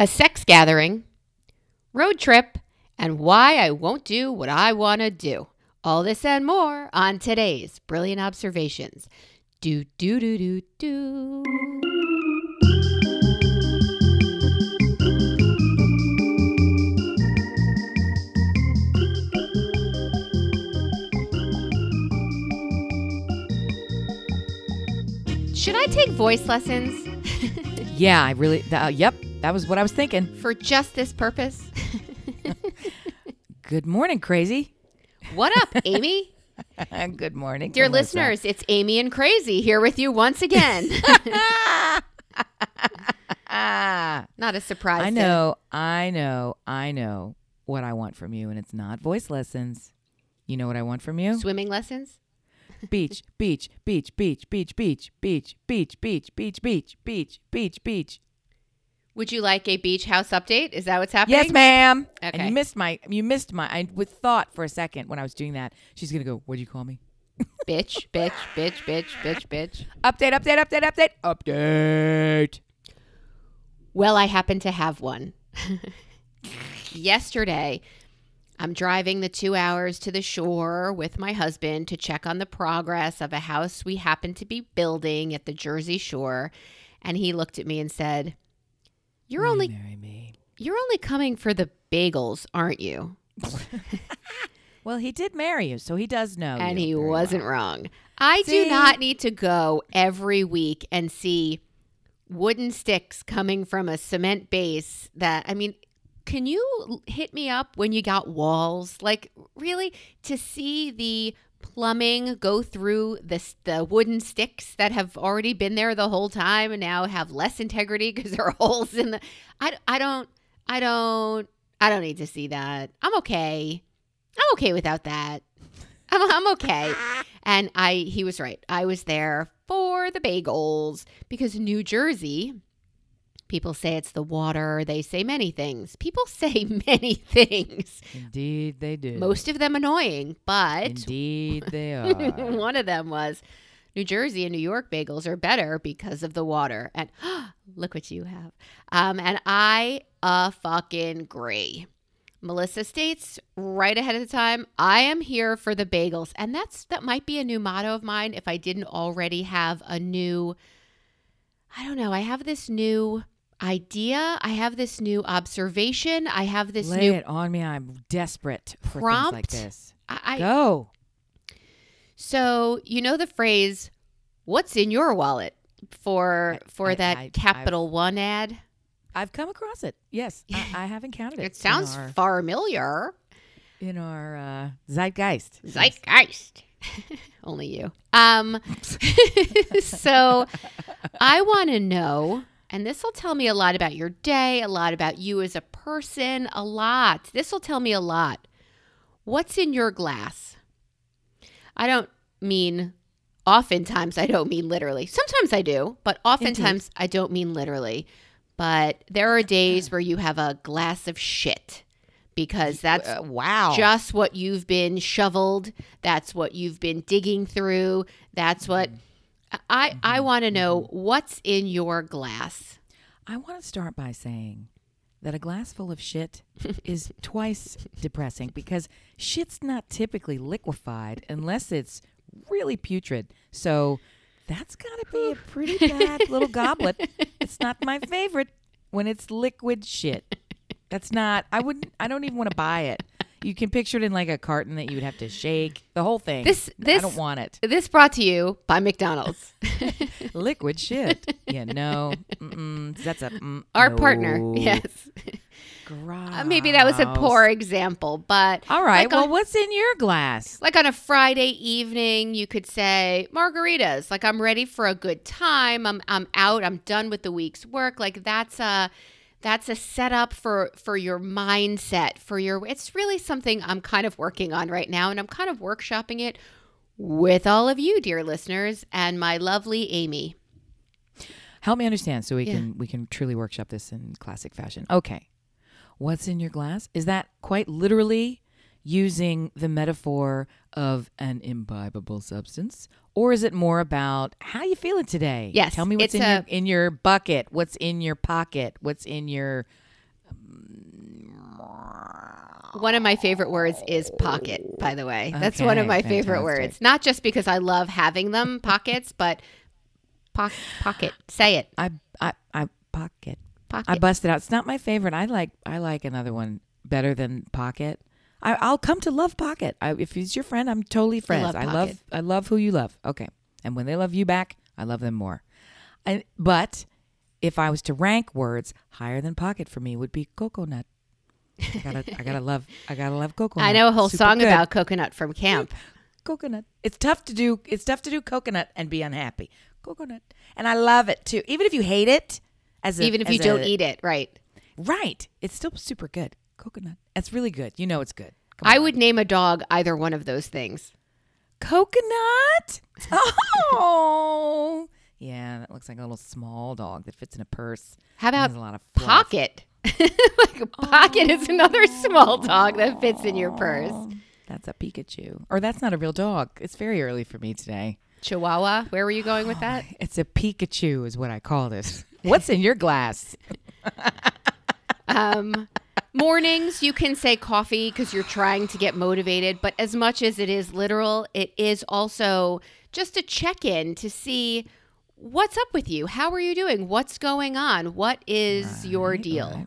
a sex gathering, road trip, and why I won't do what I want to do. All this and more on today's Brilliant Observations. Do, do, do, do, do. Should I take voice lessons Yeah, I really. uh, yep, that was what I was thinking. for just this purpose? Good morning, crazy. What up, Amy? Good morning, Dear Melissa. listeners, it's Amy and Crazy here with you once again. Ah, Not a surprise. I know, I know, I know what I want from you, and it's not voice lessons. You know what I want from you? Swimming lessons? beach, beach, beach, beach, beach, beach, beach, beach, beach, beach, beach, beach, beach, beach. Would you like a beach house update? Is that what's happening? Yes, ma'am. And Okay. you missed my. You missed my. I with thought for a second when I was doing that. She's gonna go. What do you call me? Bitch, bitch, bitch, bitch, bitch, bitch. Update, update, update, update, update. Well, I happen to have one. Yesterday, I'm driving the two hours to the shore with my husband to check on the progress of a house we happen to be building at the Jersey Shore. And he looked at me and said, You're Will you only marry me. you're only coming for the bagels, aren't you? Well, he did marry you, so he does know. and you he wasn't well. wrong. I See? do not need to go every week and see wooden sticks coming from a cement base that I mean, can you hit me up when you got walls? Like really to see the plumbing go through the s- the wooden sticks that have already been there the whole time and now have less integrity because there are holes in the I I don't I don't I don't need to see that. I'm okay. I'm okay without that. I'm, I'm okay. And I, he was right. I was there for the bagels because New Jersey, people say it's the water. They say many things. People say many things. Indeed, they do. Most of them annoying, but Indeed, they are. one of them was New Jersey and New York bagels are better because of the water. And look what you have. Um, and I uh, fucking agree. Melissa states right ahead of the time, I am here for the bagels. And that's that might be a new motto of mine if I didn't already have a new I don't know, I have this new idea, I have this new observation, I have this Lay new it on me. I'm desperate for things like Prompt? this. I, I Go. So you know the phrase "What's in your wallet" for for I- that I- Capital One ad. I've come across it. Yes, I, I have encountered it. It sounds our, familiar. in our uh, zeitgeist. Zeitgeist. Only you. Um. so I want to know, and this will tell me a lot about your day, a lot about you as a person, a lot. This will tell me a lot. What's in your glass? I don't mean. Oftentimes, I don't mean literally. Sometimes I do, but oftentimes I don't mean literally. But there are days where you have a glass of shit because that's Uh, wow. just what you've been shoveled. That's what you've been digging through. That's what I I mm-hmm. want to know mm-hmm. what's in your glass. I want to start by saying that a glass full of shit is twice depressing because shit's not typically liquefied unless it's really putrid. So that's got to be a pretty bad little goblet. It's not my favorite when it's liquid shit. That's not, I wouldn't, I don't even want to buy it. You can picture it in like a carton that you would have to shake, the whole thing. This- this I don't want it. This brought to you by McDonald's. Liquid shit. Yeah, no. Mm-mm, that's a. Mm, Our partner. Yes. Uh, Maybe that was a poor example, but All right. like well, on- what's in your glass? like on a Friday evening, you could say margaritas. Like I'm ready for a good time. I'm I'm out. I'm done with the week's work. Like that's a that's a setup for for your mindset for your it's really something I'm kind of working on right now and I'm kind of workshopping it with all of you dear listeners and my lovely Amy. Help me understand so we Yeah. can we can truly workshop this in classic fashion. Okay. What's in your glass? Is that quite literally using the metaphor of an imbibable substance or is it more about how you feeling today? Yes, Tell me what's in your in your bucket, what's in your pocket, what's in your One of my favorite words is pocket, by the way. That's one of Okay, my favorite words. Not just because I love having them, pockets, but po- pocket. Say it. I I I pocket. Pocket. I busted out. It's not my favorite. I like I like another one better than pocket. I, I'll come to love pocket. I, if he's your friend, I'm totally friends. love I love I love who you love. Okay, and when they love you back, I love them more. And but if I was to rank words, higher than pocket for me would be coconut. I gotta I gotta love I gotta love coconut. I know a whole Super song good. about coconut from camp. coconut. It's tough to do. It's tough to do coconut and be unhappy. Coconut, and I love it too. Even if you hate it, as a, Even if you don't eat it, right? right, it's still super good. Coconut. That's really good. You know it's good. Come I on. would name a dog either one of those things. coconut. Oh, yeah. That looks like a little small dog that fits in a purse. How about a lot of fluff. Pocket? like a pocket is another small dog that fits in your purse. Oh, That's a Pikachu, or that's not a real dog. It's very early for me today. Chihuahua. Where were you going with that? It's a Pikachu, is what I called it. What's in your glass? Um, mornings, you can say coffee because you're trying to get motivated. But as much as it is literal, it is also just a check in to see what's up with you. How are you doing? What's going on? What is your deal?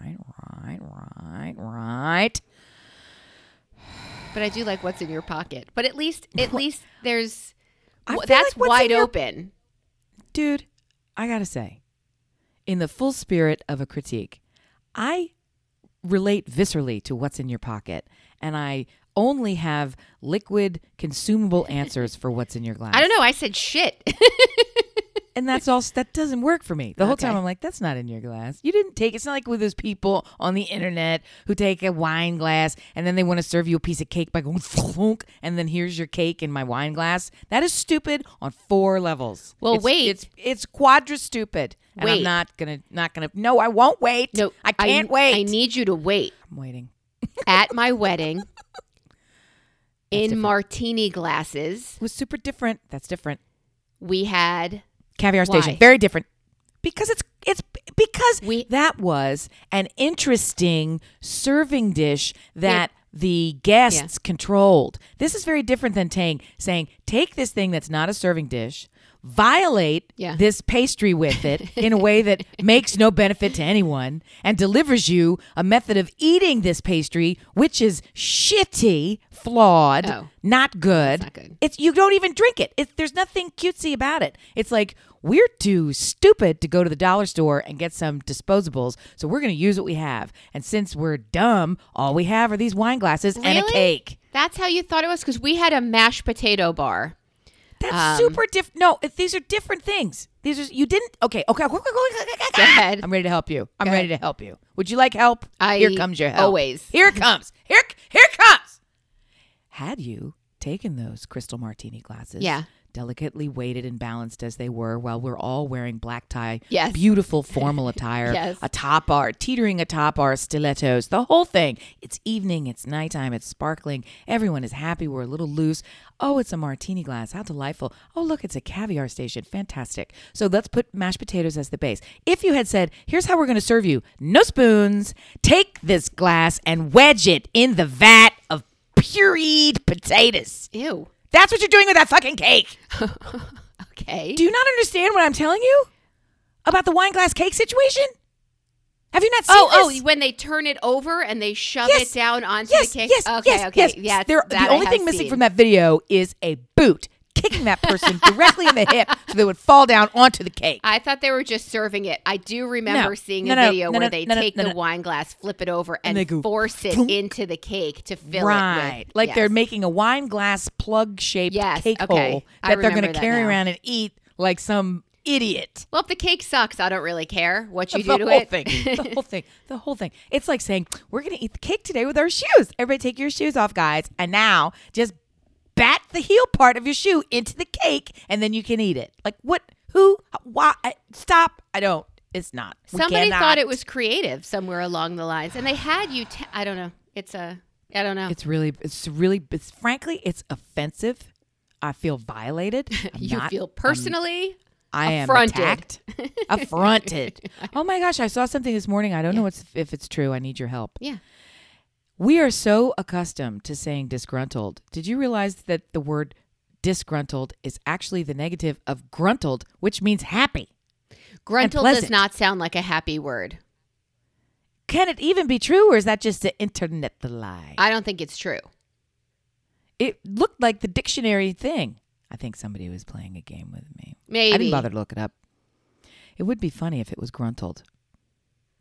Right, right, right, right. But I do like what's in your pocket. But at least, at least there's I w- feel that's like wide your- open. Dude, I gotta say, in the full spirit of a critique, I relate viscerally to what's in your pocket, and I only have liquid, consumable answers for what's in your glass. I don't know. I said shit. and that's all. That doesn't work for me. The whole time I'm like, that's not in your glass. You didn't take. It. It's not like with those people on the internet who take a wine glass and then they want to serve you a piece of cake by going thunk, and then here's your cake in my wine glass. That is stupid on four levels. Well, It's- wait. It's it's quadra stupid. And I'm Wait. not gonna not gonna. No, I won't wait. no, I can't wait. I need you to wait. I'm waiting. At my wedding, in different. martini glasses, It was super different. That's different. we had Caviar Station. Very different. Because it's it's because We- that was an interesting serving dish that the guests controlled. This is very different than saying saying take this thing that's not a serving dish, violate Yeah. this pastry with it in a way that makes no benefit to anyone and delivers you a method of eating this pastry which is shitty, flawed, Oh. not good. not good. It's you don't even drink it. it. There's nothing cutesy about it. It's like we're too stupid to go to the dollar store and get some disposables, so we're going to use what we have. And since we're dumb, all we have are these wine glasses and a cake. That's how you thought it was because we had a mashed potato bar. That's Um, super different. No, these are different things. These are you didn't. Okay, okay. Go ahead. I'm ready to help you. I'm Go ready to help you. Would you like help? I Here comes your help. always. Here it comes. Here, here it comes. Had you taken those crystal martini glasses? Yeah. Delicately weighted and balanced as they were, while we're all wearing black tie, Yes. beautiful formal attire, Yes. a top our teetering atop our stilettos, the whole thing. It's evening, it's nighttime, it's sparkling. Everyone is happy. We're a little loose. Oh, it's a martini glass. How delightful. Oh, look, it's a caviar station. Fantastic. So let's put mashed potatoes as the base. If you had said, here's how we're going to serve you no spoons, take this glass and wedge it in the vat of pureed potatoes. Ew. That's what you're doing with that fucking cake. Okay. Do you not understand what I'm telling you about the wine glass cake situation? Have you not seen oh, oh this? oh, when they turn it over and they shove Yes. it down onto yes, the cake. yes, okay, yes, okay. yes. Yeah, There- the only thing missing seen. from that video is a boot kicking that person directly in the hip so they would fall down onto the cake. I thought they were just serving it. I do remember No. seeing No, a no, video where they take the wine glass, flip it over, and go force it into the cake to fill right. it with. like they're making a wine glass plug shaped Yes, cake okay. hole that they're going to carry now. around and eat like some idiot. Well, if the cake sucks, I don't really care what you the do to it. The whole it. thing. The whole thing. The whole thing. It's like saying, we're going to eat the cake today with our shoes. Everybody take your shoes off, guys. And now just bat the heel part of your shoe into the cake and then you can eat it. Like, what? Who? Why? Stop. I don't. It's not. We Somebody cannot. thought it was creative somewhere along the lines, and they had you. T- I don't know. It's a. I don't know. It's really, it's really, it's frankly, it's offensive. I feel violated. You not- feel personally. I am Affronted. attacked. Affronted. Oh my gosh, I saw something this morning. I don't know what's, if it's true. I need your help. Yeah. We are so accustomed to saying disgruntled. Did you realize that the word disgruntled is actually the negative of gruntled, which means happy? Gruntled does not sound like a happy word. Can it even be true, or is that just the internet lie? I don't think it's true. it looked like the dictionary thing. I think somebody was playing a game with me. Maybe. I didn't bother to look it up. It would be funny if it was gruntled.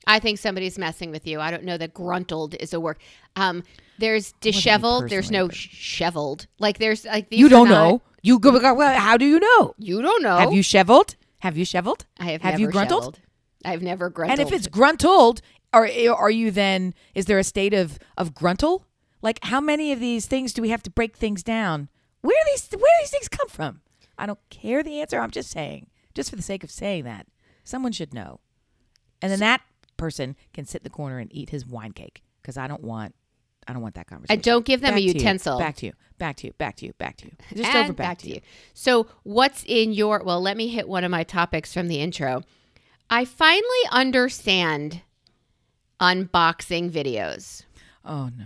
I think somebody's messing with you. I don't know that gruntled is a word. Um, there's disheveled. There's no sheveled. Like there's like these You don't not- know. You go. Well, how do you know? You don't know. Have you shoveled? Have you shoveled? I have, have never you gruntled? I've never gruntled. And if it's gruntled, are are you then? Is there a state of of gruntle? Like how many of these things do we have to break things down? Where these where do these things come from? I don't care the answer. I'm just saying, just for the sake of saying that, someone should know, and then that person can sit in the corner and eat his wine cake because I don't want I don't want that conversation. and don't give them Back a to you. utensil. Back to you. Back to you. Back to you. Back to you. Just and over back, to you. So, what's in your? Well, let me hit one of my topics from the intro. I finally understand unboxing videos. Oh no.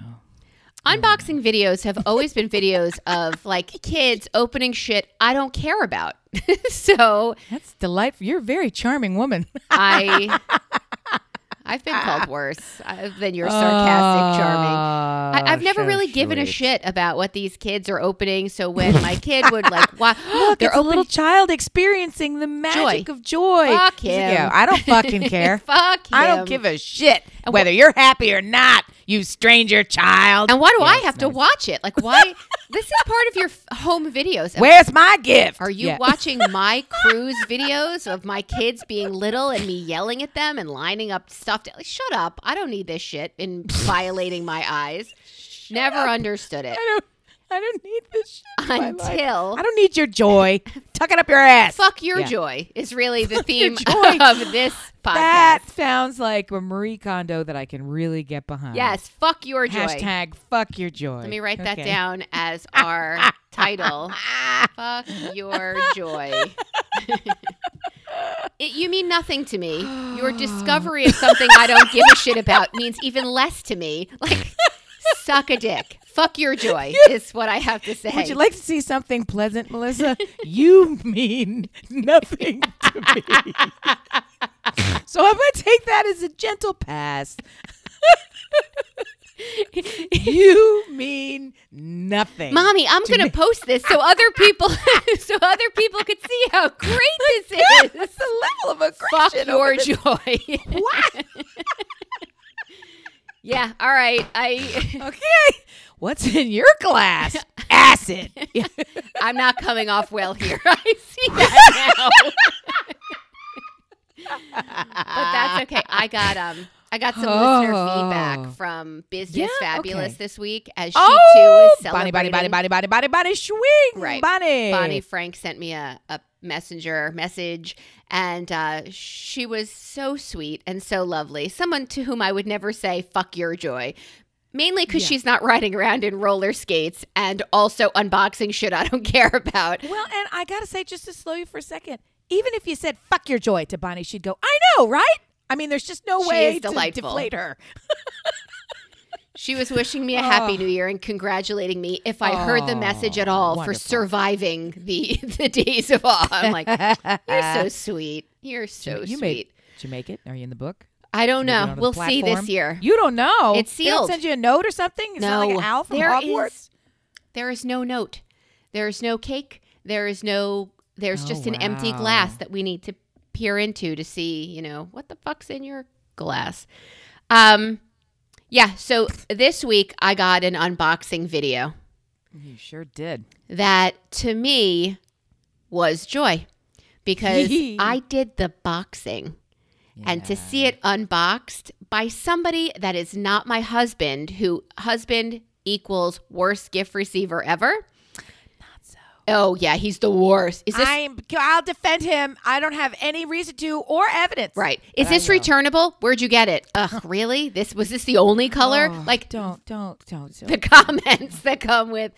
Unboxing videos have always been videos of like kids opening shit I don't care about. so That's delightful. You're a very charming woman. I, I've been called worse uh, than your sarcastic, charming. I, I've never Oh, so really given a shit about what these kids are opening. So when my kid would like, wow, Look, they're it's a little child experiencing the magic of joy. Fuck him. "Yeah, I don't fucking care. Fuck him. I don't give a shit whether you're happy or not, you stranger child. And why do I have to watch it? Like, why? this is part of your f- home videos. Where's my gift? Are you Yeah. watching my cruise videos of my kids being little and me yelling at them and lining up stuff? To, like, shut up! I don't need this shit in violating my eyes. Never understood it I don't. I don't need this shit in my life. until I don't need your joy. Tuck it up your ass. "fuck your Yeah. joy" is really the your theme joy. of this podcast. That sounds like a Marie Kondo that I can really get behind. yes, fuck your joy. Hashtag fuck your joy. Let me write that Okay. down as our title. Fuck your joy. it, you mean nothing to me. Your discovery of something I don't give a shit about means even less to me. Like, suck a dick. Fuck your joy is what I have to say. Would you like to see something pleasant, Melissa? you mean nothing to me. so I'm going to take that as a gentle pass. you mean nothing. Mommy, I'm gonna me. post this so other people so other people could see how great this is. That's the level of Fuck your joy. What? Yeah, all right. I Okay. What's in your glass? Acid. Yeah. I'm not coming off well here. I see that now. but that's okay. I got um I got some listener Oh. feedback from Business Yeah, Fabulous okay. this week as she oh, too was Bonnie, celebrating. Bonnie, Bonnie, Bonnie, Bonnie, Bonnie, Bonnie, swing. Right. Bonnie. Bonnie Frank sent me a, a messenger message and uh, she was so sweet and so lovely. Someone to whom I would never say fuck your joy. Mainly because Yeah. she's not riding around in roller skates and also unboxing shit I don't care about. Well, and I gotta say, just to slow you for a second, even if you said "fuck your joy" to Bonnie, she'd go, "I know, right?" I mean, there's just no She way to deflate her. She was wishing me a happy Oh. new year and congratulating me if I heard the message at all for surviving the the days of awe. I'm like, you're so sweet. You're so you sweet. made. Did you make it? Are you in the book? I don't you know. We'll see this year. You don't know. It's They sealed. send you a note or something. It's not like No, an owl from there Hogwarts. is- There is no note. There is no cake. There is no. There's Oh, just an empty glass that we need to peer into to see. You know what the fuck's in your glass. Um, yeah. So this week I got an unboxing video You sure did. that to me was joy because I did the boxing. And to see it unboxed by somebody that is not my husband, who husband equals worst gift receiver ever. Not so. Oh yeah, he's the worst. Is this I'm. I'll defend him. I don't have any reason to or evidence. right? Is But I this will. returnable? Where'd you get it? Ugh, really? This was this the only color? Oh, like don't, don't, don't. don't. the comments that come with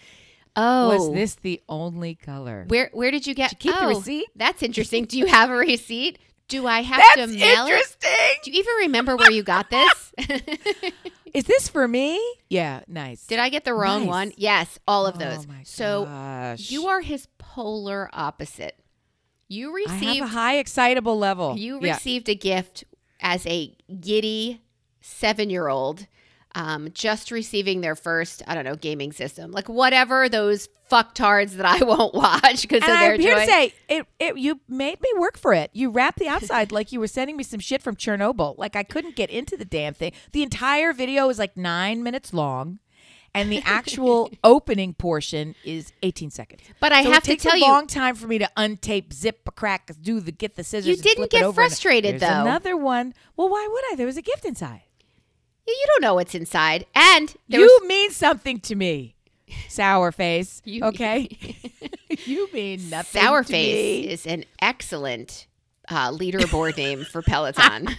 Oh, Was this the only color? Where where did you get? Did you keep the oh, receipt? That's interesting. Do you have a receipt? Do I have That's to mail it? That's interesting. Do you even remember where you got this? Is this for me? Yeah, nice. Did I get the wrong Nice. one? Yes, all of Oh those. my so gosh. you are his polar opposite. You I have received a high excitable level. you Yeah. received a gift as a giddy seven year old, um, just receiving their first, I don't know, gaming system. Like whatever those fucktards that I won't watch because of their I'm here joy. to say, it, it, you made me work for it. You wrapped the outside like you were sending me some shit from Chernobyl. Like I couldn't get into the damn thing. The entire video is like nine minutes long, and the actual opening portion is 18 seconds. but I So have it to takes tell a you, long time for me to untape, zip, a crack, do the get the scissors. You didn't get frustrated, There's though. Another one. Well, why would I? There was a gift inside. You don't know what's inside. And you was, mean something to me, sour face. You- okay, you mean nothing. to Sourface me. is an excellent uh, leaderboard name for Peloton.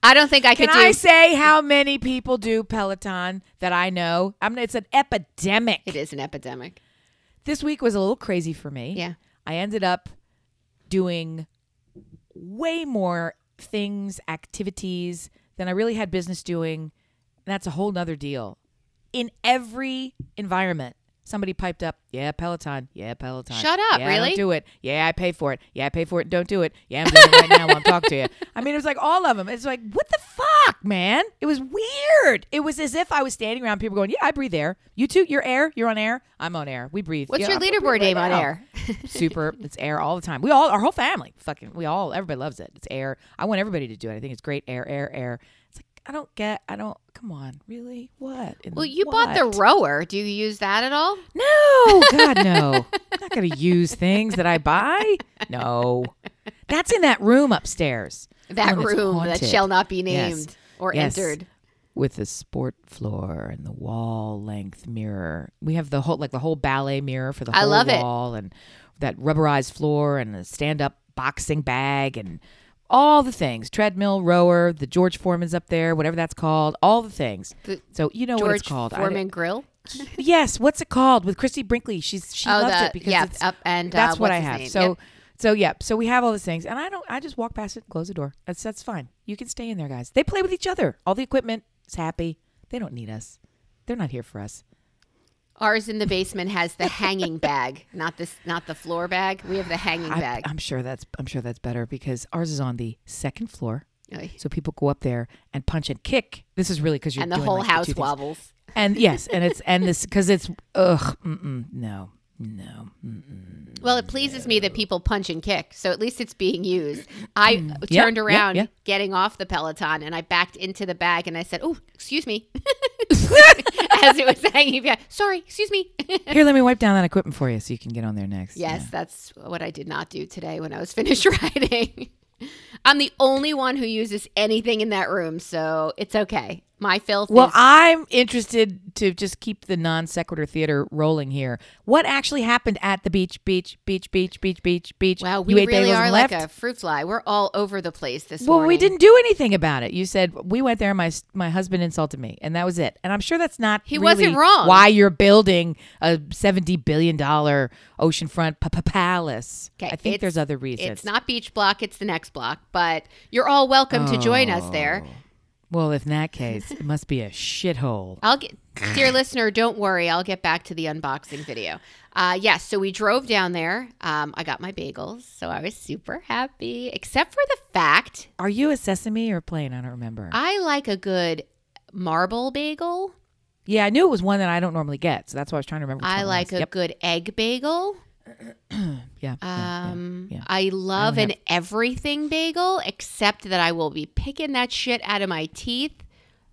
I don't think I Can could do I say how many people do Peloton that I know? I mean, it's an epidemic. it is an epidemic. This week was a little crazy for me. Yeah. I ended up doing way more things, activities than I really had business doing. That's a whole nother deal. In every environment, somebody piped up, yeah, Peloton, yeah, Peloton. Shut up, yeah, really? don't do it. Yeah, I pay for it. Yeah, I pay for it. Don't do it. Yeah, I'm doing it right now while I'm talking to you. I mean, it was like all of them. It's like, what the fuck, man? It was weird. It was as if I was standing around people going, yeah, I breathe air. You too, you're air. You're on air. I'm on air. We breathe. What's Yeah, your leaderboard name on air? super. It's air all the time. We all, our whole family, fucking, we all, everybody loves it. It's air. I want everybody to do it. I think it's great. Air, air, air. It's like I don't get. I don't. Come on, really? What? Well, you bought the what? rower. Do you use that at all? No, God, no. I'm not gonna use things that I buy. No, that's in that room upstairs. That room that shall not be Yes. Or Yes. entered. with the sport floor and the wall length mirror. We have the whole like the whole ballet mirror for the I whole love it. wall and that rubberized floor and the stand up boxing bag and all the things. Treadmill, rower, the George Foreman's up there, whatever that's called, all the things. The so you know what it's called. I Foreman Grill. yes, what's it called? With Christie Brinkley. She's she oh, loves the it because yeah, it's up and that's uh, what I have. So Yep. So yeah, so we have all these things, and I don't. I just walk past it, close the door. That's that's fine. You can stay in there, guys. They play with each other. All the equipment is happy. They don't need us. They're not here for us. ours in the basement has the hanging bag, not this, not the floor bag. We have the hanging I, bag. I'm sure that's I'm sure that's better because ours is on the second floor, Oy. so people go up there and punch and kick. This is really because you're and the doing, whole like, house things. wobbles. And yes, and it's and this because it's ugh mm-mm, no no mm-mm. Well, it pleases me that people punch and kick, so at least it's being used. I Mm. Turned yep, around yep. getting off the Peloton and I backed into the bag and I said, "Oh, excuse me," as it was hanging. back. Sorry, excuse me. Here, let me wipe down that equipment for you so you can get on there next. yes, Yeah. that's what I did not do today when I was finished riding. I'm the only one who uses anything in that room, so it's okay. My filth Well, is I'm interested to just keep the non sequitur theater rolling here. What actually happened at the beach, beach, beach, beach, beach, beach, beach? wow. We really are like left? a fruit fly. We're all over the place this Well, morning. Well, we didn't do anything about it. You said we went there. My my husband insulted me, and that was it. And I'm sure that's not. He really wasn't wrong. Why you're building a seventy billion dollar oceanfront p- p- palace? Okay, I think there's other reasons. It's not beach block, it's the next block, but you're all welcome to join us there. Oh. Well, if in that case, it must be a shithole. I'll get, dear listener, don't worry. I'll get back to the unboxing video. Uh, yes, so we drove down there. Um, I got my bagels, so I was super happy, except for the fact Are you a sesame or plain? I don't remember. I like a good marble bagel. yeah, I knew it was one that I don't normally get, so that's why I was trying to remember. I like a Yep. good egg bagel. Yeah. yeah, yeah, Um, yeah. I love don't an everything bagel, except that I will be picking that shit out of my teeth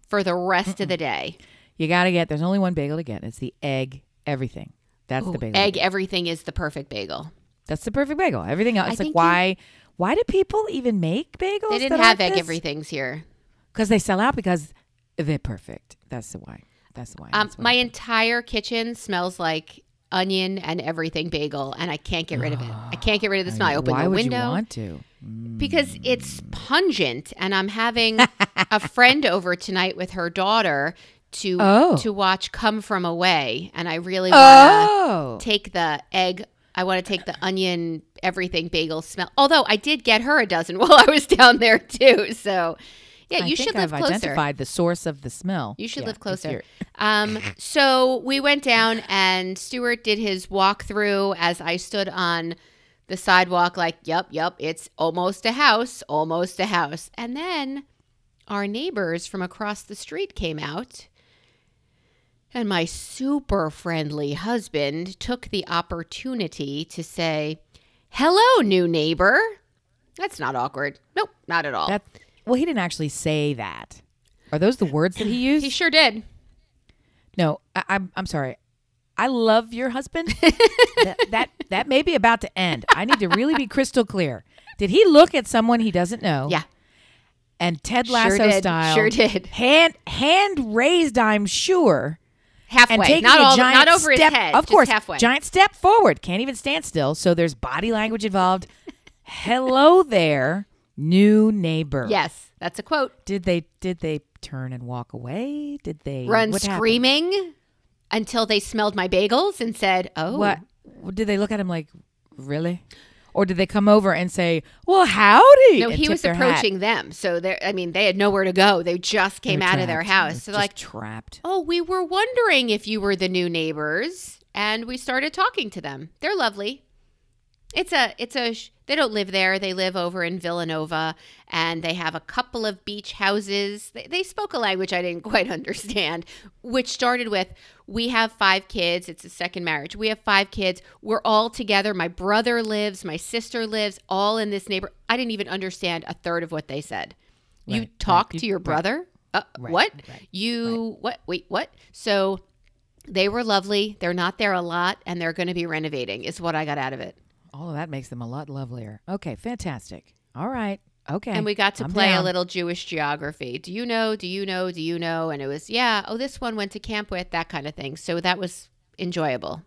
for the rest of the day. You got to get. There's only one bagel to get. It's the egg everything. That's the bagel. Egg everything is the perfect bagel. That's the perfect bagel. Everything else. It's like think you- why? Why do people even make bagels? They didn't have like egg this? everythings here. because they sell out because they're perfect. That's the why. That's the why. Um, why. my entire kitchen smells like onion and everything bagel, and I can't get rid of it. I can't get rid of the smell. I open why the would window you want to? because mm. it's pungent, and I'm having a friend over tonight with her daughter to Oh. to watch Come From Away, and I really want to Oh. take the egg. I want to take the onion everything bagel smell. Although I did get her a dozen while I was down there too. So yeah, I you should live I've closer. identified the source of the smell. You should Yeah, live closer. Um, so we went down, and Stuart did his walkthrough as I stood on the sidewalk, like, "Yep, yep, it's almost a house, almost a house." And then our neighbors from across the street came out, and my super friendly husband took the opportunity to say, "Hello, new neighbor." That's not awkward. Nope, not at all. That well, he didn't actually say that. Are those the words that he used? he sure did. no, I, I'm. I'm sorry. I love your husband. that, that that may be about to end. I need to really be crystal clear. Did he look at someone he doesn't know? Yeah. And Ted Sure Lasso did. style, Sure did. hand hand raised, I'm sure, Halfway, and taking not a all, giant not over step, his head. Of course, halfway. giant step forward. Can't even stand still. So there's body language involved. Hello there, new neighbor. Yes, that's a quote. Did they did they turn and walk away? Did they Run what happened? screaming until they smelled my bagels and said, "Oh, What did they look at him like? Really? Or did they come over and say, "Well, howdy"? No, he was their hat? approaching them. So they I mean, they had nowhere to go. They just came out of their house. So like, trapped. "Oh, we were wondering if you were the new neighbors." And we started talking to them. They're lovely. It's a it's a they don't live there. They live over in Villanova and they have a couple of beach houses. They, they spoke a language I didn't quite understand, which started with we have 5 kids. It's a second marriage. We have 5 kids. We're all together. My brother lives, my sister lives, all in this neighbor. I didn't even understand a third of what they said. you Right, talk right. to You- your right. brother? Uh, Right, what? right, You what? Wait, what? So they were lovely. They're not there a lot, and they're going to be renovating. Is what I got out of it. Of that makes them a lot lovelier. Okay, fantastic. All right. Okay. And we got to I'm play a little Jewish geography. Do you know? Do you know? Do you know? And it was yeah. Oh, this one went to camp with that kind of thing. So that was enjoyable.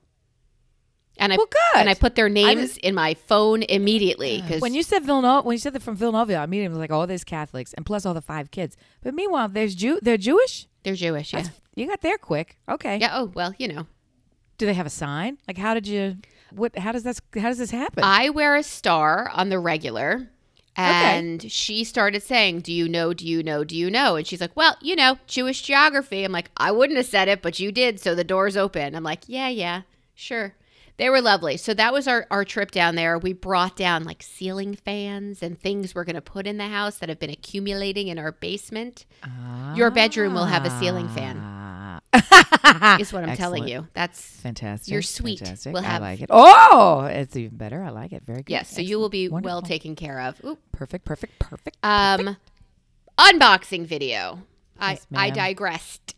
And I Well, good. and I put their names in my phone immediately because When you said Villanova, when you said they're from Villanova, I immediately was like, "Oh, there's Catholics, and plus all the five kids." But meanwhile, there's Jew. They're Jewish. they're Jewish. Yeah. That's- You got there quick. Okay. Yeah. Oh well, you know. Do they have a sign? Like, how did you? What? How does this? How does this happen? I wear a star on the regular. And she started saying, Do you know? Do you know? Do you know? And she's like, Well, you know, Jewish geography. I'm like, I wouldn't have said it, but you did. So the door's open. I'm like, Yeah, yeah, sure. They were lovely. So that was our, our trip down there. We brought down like ceiling fans and things we're going to put in the house that have been accumulating in our basement. Your bedroom will have a ceiling fan. is what I'm telling you. That's, Fantastic. Your suite Fantastic. will have- I like it. Oh, it's even better. I like it. Very good. yes. So you will be well taken care of. Oop. Perfect. Perfect. Perfect. Um, unboxing video. I Yes, I ma'am. digressed.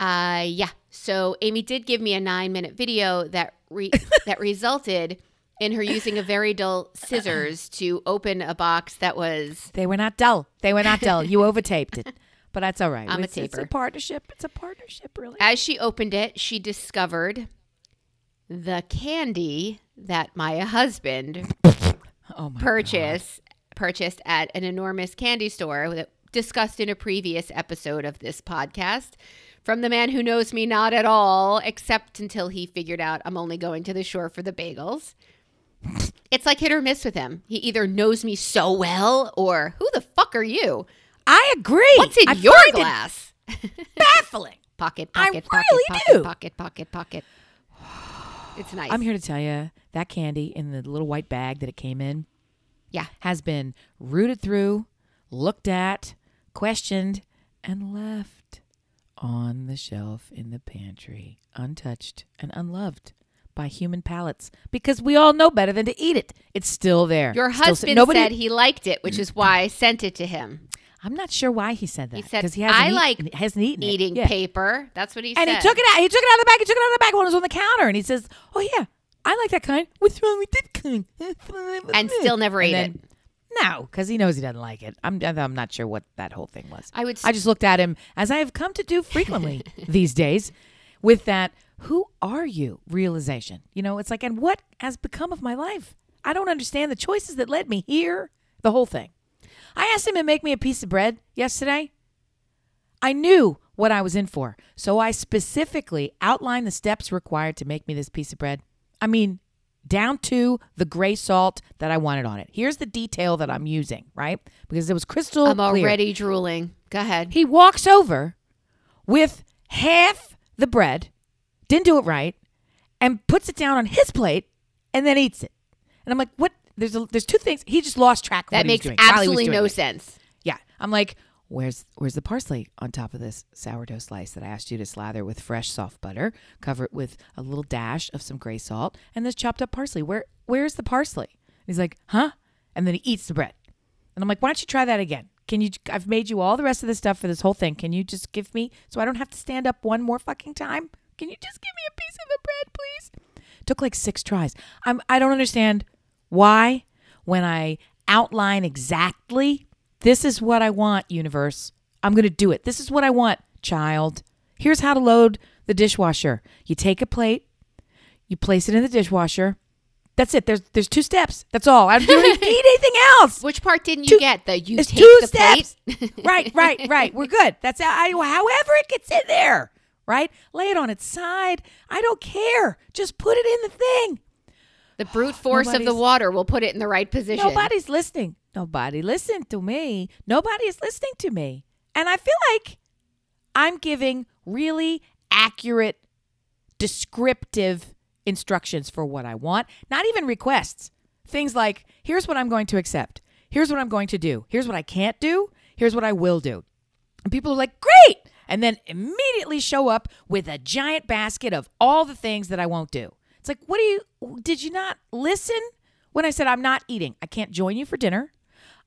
Uh, yeah. So Amy did give me a nine minute video that re- that resulted in her using a very dull scissors to open a box that was They were not dull. They were not dull. You overtaped it, but that's all right. I'm a it's, it's a partnership. It's a partnership, really. as she opened it, she discovered the candy that my husband Oh my purchase purchased at an enormous candy store that discussed in a previous episode of this podcast from the man who knows me not at all except until he figured out I'm only going to the shore for the bagels. It's like hit or miss with him. He either knows me so well or who the fuck are you? I agree. What's in I your find it glass? baffling. Pocket, I pocket, pocket, really pocket, do. pocket, pocket, pocket. It's nice. I'm here to tell you that candy in the little white bag that it came in Yeah. has been rooted through, looked at, questioned, and left on the shelf in the pantry, untouched and unloved by human palates because we all know better than to eat it. It's still there. Your Still husband si- nobody, said he liked it, which is why I sent it to him. I'm not sure why he said that. He said, because he hasn't "I eaten- like hasn't eaten. Eating Yeah. paper. That's what he And said. And he took it out. He took it out of the bag. He took it out of the bag when it was on the counter. And he says, "Oh yeah, I like that kind. What's wrong with that kind?" And still never And ate then- No, because he knows he doesn't like it. I'm I'm not sure what that whole thing was. I would. I just looked at him as I have come to do frequently these days, with that "Who are you?" realization. You know, it's like, and what has become of my life? I don't understand the choices that led me here. The whole thing. I asked him to make me a piece of bread yesterday. I knew what I was in for. So I specifically outlined the steps required to make me this piece of bread. I mean, down to the gray salt that I wanted on it. Here's the detail that I'm using, right? Because it was crystal I'm clear. already drooling. Go ahead. He walks over with half the bread, didn't do it right, and puts it down on his plate and then eats it. And I'm like, what? There's a, there's two things. He just lost track of That what he was makes doing while he was absolutely no it. sense. Yeah. I'm like, where's where's the parsley on top of this sourdough slice that I asked you to slather with fresh soft butter, cover it with a little dash of some gray salt, and this chopped up parsley. Where where's the parsley? And he's like, huh? And then he eats the bread. And I'm like, why don't you try that again? Can you I've made you all the rest of the stuff for this whole thing. Can you just give me so I don't have to stand up one more fucking time? Can you just give me a piece of the bread, please? Took like six tries. I'm I don't understand why when I outline exactly this is what I want, universe. I'm going to do it. This is what I want, child. Here's how to load the dishwasher. You take a plate, you place it in the dishwasher. That's it. There's there's two steps. That's all. I don't need anything else. Which part didn't Two- you get? The you take two the steps. plate. right, right, right. We're good. That's how I, however it gets in there. Right? Lay it on its side. I don't care. Just put it in the thing. The brute force of the water will put it in the right position. Nobody's listening. Nobody listened to me. Nobody is listening to me. And I feel like I'm giving really accurate, descriptive instructions for what I want, not even requests. Things like here's what I'm going to accept. Here's what I'm going to do. Here's what I can't do. Here's what I will do. And people are like, great. And then immediately show up with a giant basket of all the things that I won't do. It's like, what do you, did you not listen when I said I'm not eating? I can't join you for dinner.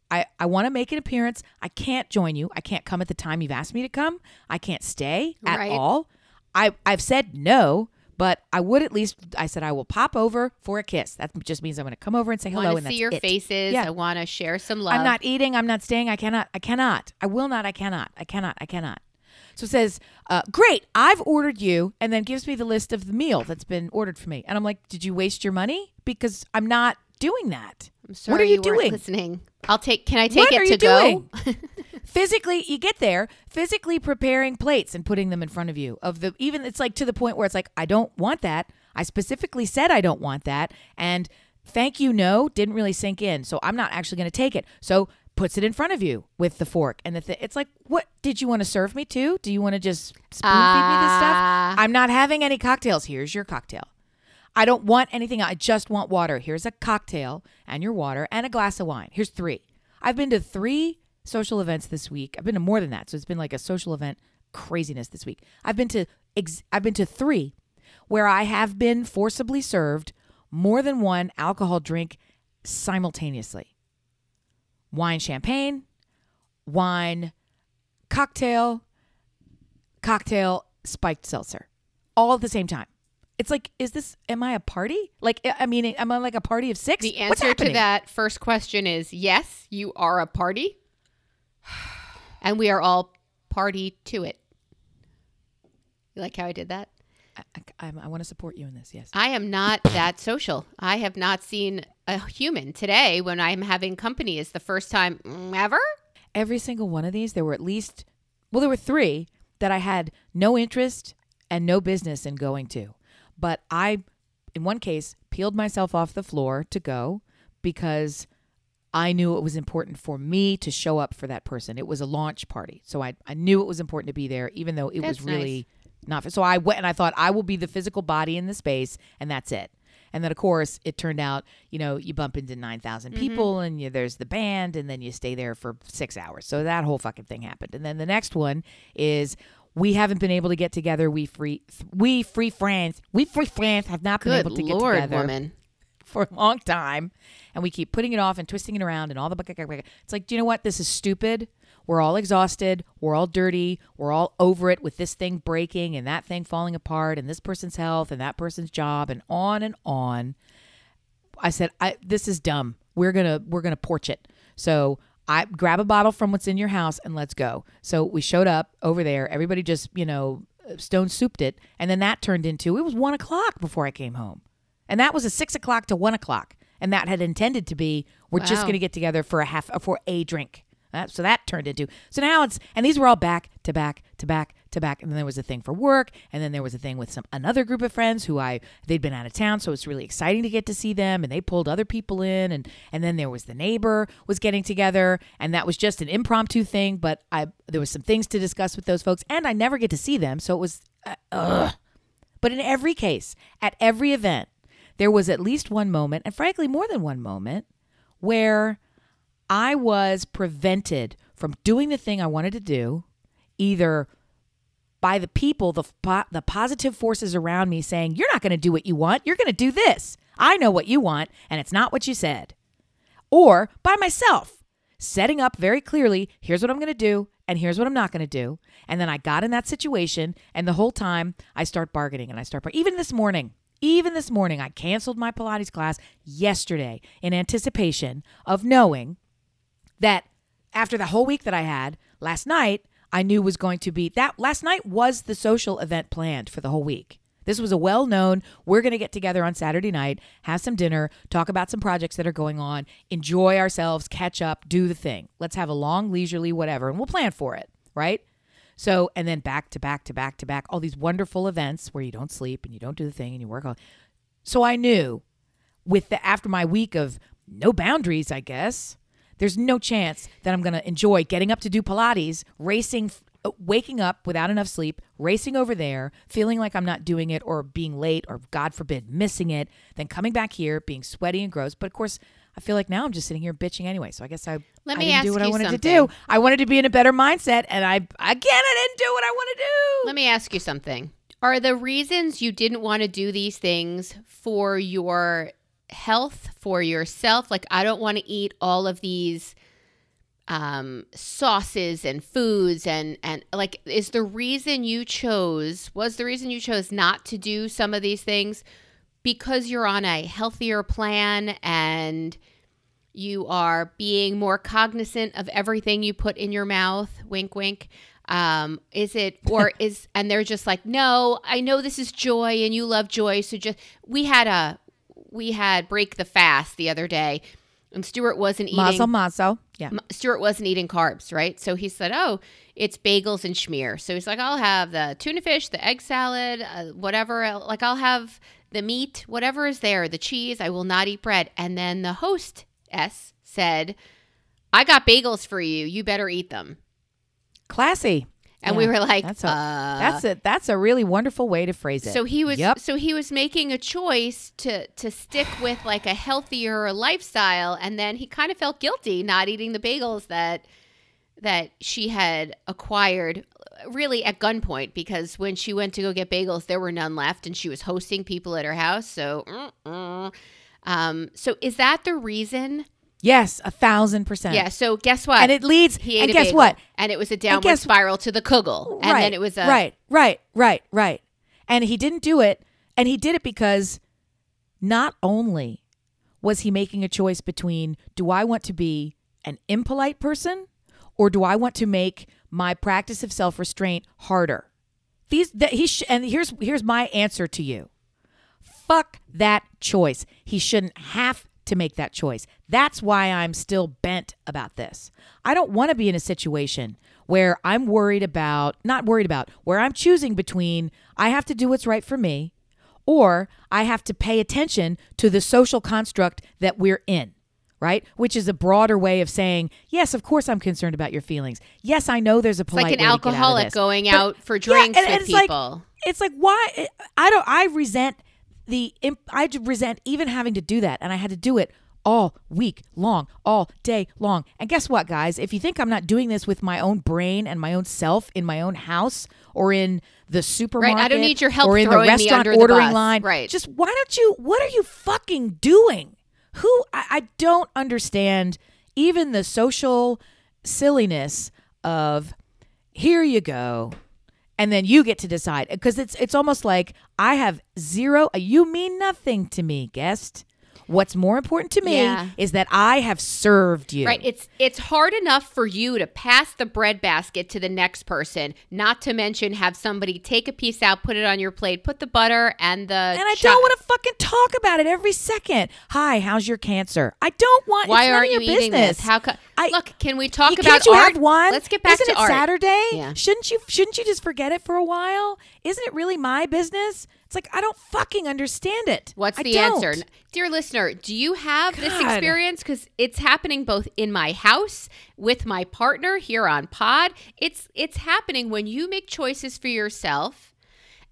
I, I want to make an appearance. I can't join you. I can't come at the time you've asked me to come. I can't stay at Right. all. I, I've said no, but I would at least, I said I will pop over for a kiss. That just means I'm going to come over and say I hello. want and to see your it. faces. Yeah. I want to share some love. I'm not eating. I'm not staying. I cannot. I cannot. I will not. I cannot. I cannot. I cannot. So it says, uh, great, I've ordered you, and then gives me the list of the meal that's been ordered for me. And I'm like, did you waste your money? Because I'm not doing that. I'm sorry what are you, weren't doing? Listening. I'll take. Can I take What it to you go? physically, you get there, physically preparing plates and putting them in front of you. Of the even, it's like to the point where it's like, I don't want that. I specifically said I don't want that, and thank you, no, didn't really sink in. So I'm not actually going to take it. So puts it in front of you with the fork and the th- it's like what did you want to serve me too? Do you want to just spoon feed me this stuff? Ah. i'm not having any cocktails. Here's your cocktail. I don't want anything. I just want water. Here's a cocktail and your water and a glass of wine. Here's three. I've been to three social events this week. I've been to more than that. So it's been like a social event craziness this week. I've been to ex- i've been to three where i have been forcibly served more than one alcohol drink simultaneously wine champagne, wine cocktail, cocktail spiked seltzer, all at the same time. It's like, is this? Am I a party? Like, I mean, am I like a party of six? The answer to that first question is yes, you are a party. And we are all party to it. You like how I did that? I, I, I want to support you in this. Yes. I am not that social. I have not seen a human today when I'm having company is the first time mm, ever. Every single one of these, there were at least, well, there were three that I had no interest and no business in going to. But I, in one case, peeled myself off the floor to go because I knew it was important for me to show up for that person. It was a launch party. So I, I knew it was important to be there, even though it That's was really not. So I went and I thought, I will be the physical body in the space, and that's it. And then, of course, it turned out, you know, you bump into 9,000 mm-hmm. people and you, there's the band, and then you stay there for six hours. So that whole fucking thing happened. And then the next one is we haven't been able to get together. We free, we free friends, we free friends have not been able to lord, get together woman. for a long time and we keep putting it off and twisting it around and all the it's like do you know what this is stupid we're all exhausted. We're all dirty. We're all over it with this thing breaking and that thing falling apart and this person's health and that person's job and on and on. I said i this is dumb. We're gonna we're gonna porch it. So i grab a bottle from what's in your house and let's go. So we showed up over there. Everybody just you know stone souped it. And then that turned into it was one o'clock before i came home. And that was a six o'clock to one o'clock. And that had intended to be we're just going to get together for a half for a drink. Uh, so that turned into so now it's and these were all back to back to back to to back. And then there was a thing for work, and then there was a thing with some another group of friends who I they'd been out of town, so it's really exciting to get to see them. And they pulled other people in, and and then there was the neighbor was getting together, and that was just an impromptu thing. But I there was some things to discuss with those folks, and I never get to see them, so it was. Uh, ugh. But in every case, at every event, there was at least one moment, and frankly, more than one moment, where I was prevented from doing the thing I wanted to do, either by the people, the, the positive forces around me saying, You're not going to do what you want. You're going to do this. I know what you want, and it's not what you said. Or by myself, setting up very clearly here's what I'm going to do, and here's what I'm not going to do. And then I got in that situation, and the whole time I start bargaining and I start, bar- even this morning, even this morning, I canceled my Pilates class yesterday in anticipation of knowing that after the whole week that I had last night, I knew was going to be that last night was the social event planned for the whole week. This was a well known, we're going to get together on Saturday night, have some dinner, talk about some projects that are going on, enjoy ourselves, catch up, do the thing. Let's have a long, leisurely whatever, and we'll plan for it, right? So, and then back to back to back to back, all these wonderful events where you don't sleep and you don't do the thing and you work on. So I knew with the after my week of no boundaries, I guess, there's no chance that I'm going to enjoy getting up to do Pilates, racing, uh, waking up without enough sleep, racing over there, feeling like I'm not doing it or being late or, God forbid, missing it, then coming back here, being sweaty and gross. But of course, I feel like now I'm just sitting here bitching anyway. So I guess I, Let I me do what I wanted something. to do. I wanted to be in a better mindset, and I again I didn't do what I want to do. Let me ask you something. Are the reasons you didn't want to do these things for your health, for yourself? Like, I don't want to eat all of these um, sauces and foods, and and like, is the reason you chose was the reason you chose not to do some of these things because you're on a healthier plan and you are being more cognizant of everything you put in your mouth wink wink um is it or is and they're just like no i know this is joy and you love joy so just we had a we had break the fast the other day and stuart wasn't eating Mazel, mazel. Yeah. Stuart wasn't eating carbs, right? So he said, "Oh, it's bagels and schmear." So he's like, "I'll have the tuna fish, the egg salad, uh, whatever. Like I'll have the meat, whatever is there, the cheese. I will not eat bread." And then the host S said, "I got bagels for you. You better eat them." Classy. And Yeah, we were like, that's a uh, that's a that's a really wonderful way to phrase it. So he was Yep. so he was making a choice to to stick with like a healthier lifestyle and then he kind of felt guilty not eating the bagels that that she had acquired uh, really at gunpoint because when she went to go get bagels there were none left and she was hosting people at her house so um so is that the reason yes, a thousand percent. yeah so guess what and it leads. he ate and guess bagel, what? and it was a downward guess- spiral to the kugel and right, then it was a right, right, right, right. And he didn't do it, and he did it because not only was he making a choice between do I want to be an impolite person or do I want to make my practice of self restraint harder? These that he sh- and here's here's my answer to you. Fuck that choice. He shouldn't have to make that choice. That's why I'm still bent about this. I don't want to be in a situation where I'm worried about, not worried about, where I'm choosing between I have to do what's right for me or I have to pay attention to the social construct that we're in. Right? Which is a broader way of saying, yes, of course I'm concerned about your feelings. Yes, I know there's a it's like an way to get out of alcoholic this. going But- out for Yeah, drinks and- with and it's like- people it's like why I don't I resent the imp- I resent even having to do that and I had to do it all week long, all day long. And guess what, guys? If you think I'm not doing this with my own brain and my own self in my own house or in the supermarket, I don't need your help or in the restaurant the ordering line, Right. Just why don't you? What are you fucking doing? Who I, I don't understand even the social silliness of here you go and then you get to decide because it's it's almost like I have zero you mean nothing to me guest What's more important to me Yeah. is that I have served you. Right. It's it's hard enough for you to pass the bread basket to the next person, not to mention have somebody take a piece out, put it on your plate, put the butter and the and I don't want to fucking talk about it every second. Hi, how's your cancer? I don't want. To. Why aren't you your eating this? How co- I- Look, can we talk about can't you art? have one? Let's get back Isn't to it art. Saturday? Yeah. Shouldn't you? Shouldn't you just forget it for a while? Isn't it really my business? It's like I don't fucking understand it. What's I the don't. answer? Dear listener, do you have this experience? Because it's happening both in my house with my partner here on pod. It's it's happening when you make choices for yourself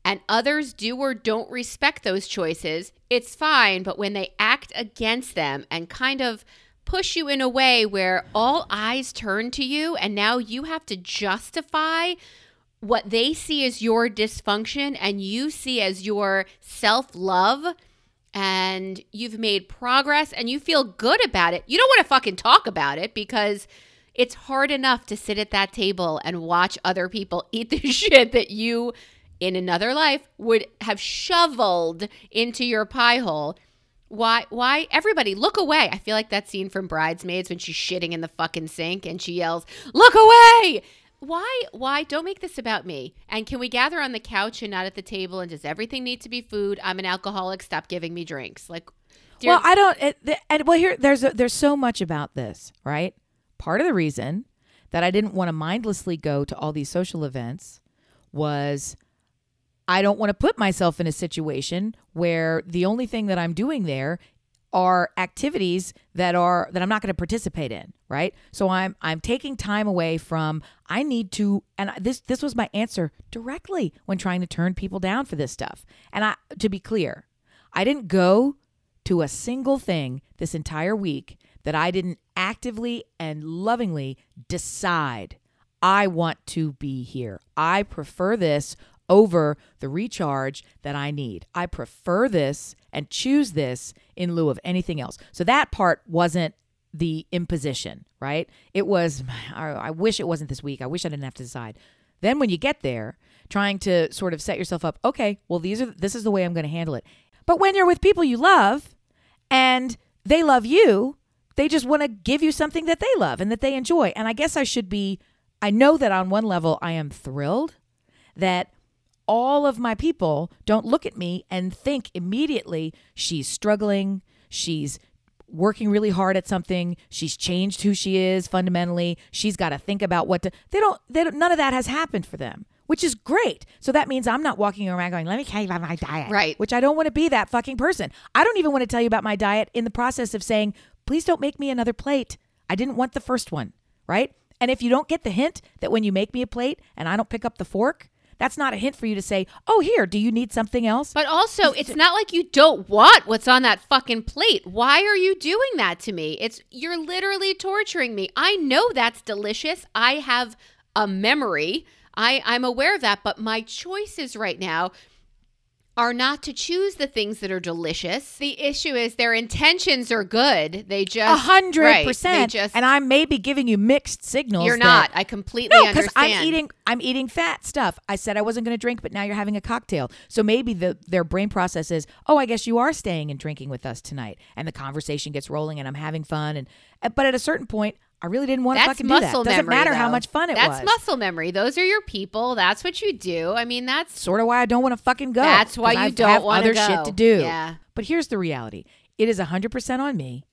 and others do or don't respect those choices, it's fine. But when they act against them and kind of push you in a way where all eyes turn to you and now you have to justify what they see as your dysfunction and you see as your self love and you've made progress and you feel good about it, you don't want to fucking talk about it because it's hard enough to sit at that table and watch other people eat the shit that you in another life would have shoveled into your pie hole. Why why everybody look away. I feel like that scene from Bridesmaids when she's shitting in the fucking sink and she yells, "Look away!" Why why don't make this about me? And can we gather on the couch and not at the table and does everything need to be food? I'm an alcoholic, stop giving me drinks. Like well, I don't. It, the, and well, here there's a, there's so much about this, right? Part of the reason that I didn't want to mindlessly go to all these social events was I don't want to put myself in a situation where the only thing that I'm doing there are activities that are that I'm not going to participate in, right? So I'm I'm taking time away from I need to and this this was my answer directly when trying to turn people down for this stuff. And I to be clear, I didn't go to a single thing this entire week that I didn't actively and lovingly decide I want to be here. I prefer this over the recharge that I need. I prefer this and choose this in lieu of anything else. So that part wasn't the imposition, right? It was, I wish it wasn't this week. I wish I didn't have to decide. Then when you get there, trying to sort of set yourself up, okay, well, these are, this is the way I'm going to handle it. But when you're with people you love and they love you, they just want to give you something that they love and that they enjoy. And I guess I should be, I know that on one level I am thrilled that all of my people don't look at me and think immediately she's struggling, she's working really hard at something, she's changed who she is fundamentally, she's got to think about what to they don't they don't none of that has happened for them. Which is great. So that means I'm not walking around going, let me tell you about my diet. Right. Which I don't want to be that fucking person. I don't even want to tell you about my diet in the process of saying, please don't make me another plate. I didn't want the first one. Right. And if you don't get the hint that when you make me a plate and I don't pick up the fork, that's not a hint for you to say, oh, here, do you need something else? But also, it's not like you don't want what's on that fucking plate. Why are you doing that to me? It's you're literally torturing me. I know that's delicious. I have a memory. I I'm aware of that, but my choices right now are not to choose the things that are delicious. The issue is their intentions are good. They just A hundred percent. And I may be giving you mixed signals. you're that- not. I completely No, because understand. I'm eating I'm eating fat stuff. I said I wasn't going to drink, but now you're having a cocktail. So maybe the their brain process is, oh, I guess you are staying and drinking with us tonight, and the conversation gets rolling, and I'm having fun. And but at a certain point, I really didn't want to fucking do that. muscle Doesn't memory. matter how much fun it that's was. That's muscle memory. Those are your people. That's what you do. I mean, that's Sort of why I don't want to fucking go. That's why you I don't have wanna other go. shit to do. Yeah. But here's the reality: it is hundred percent on me.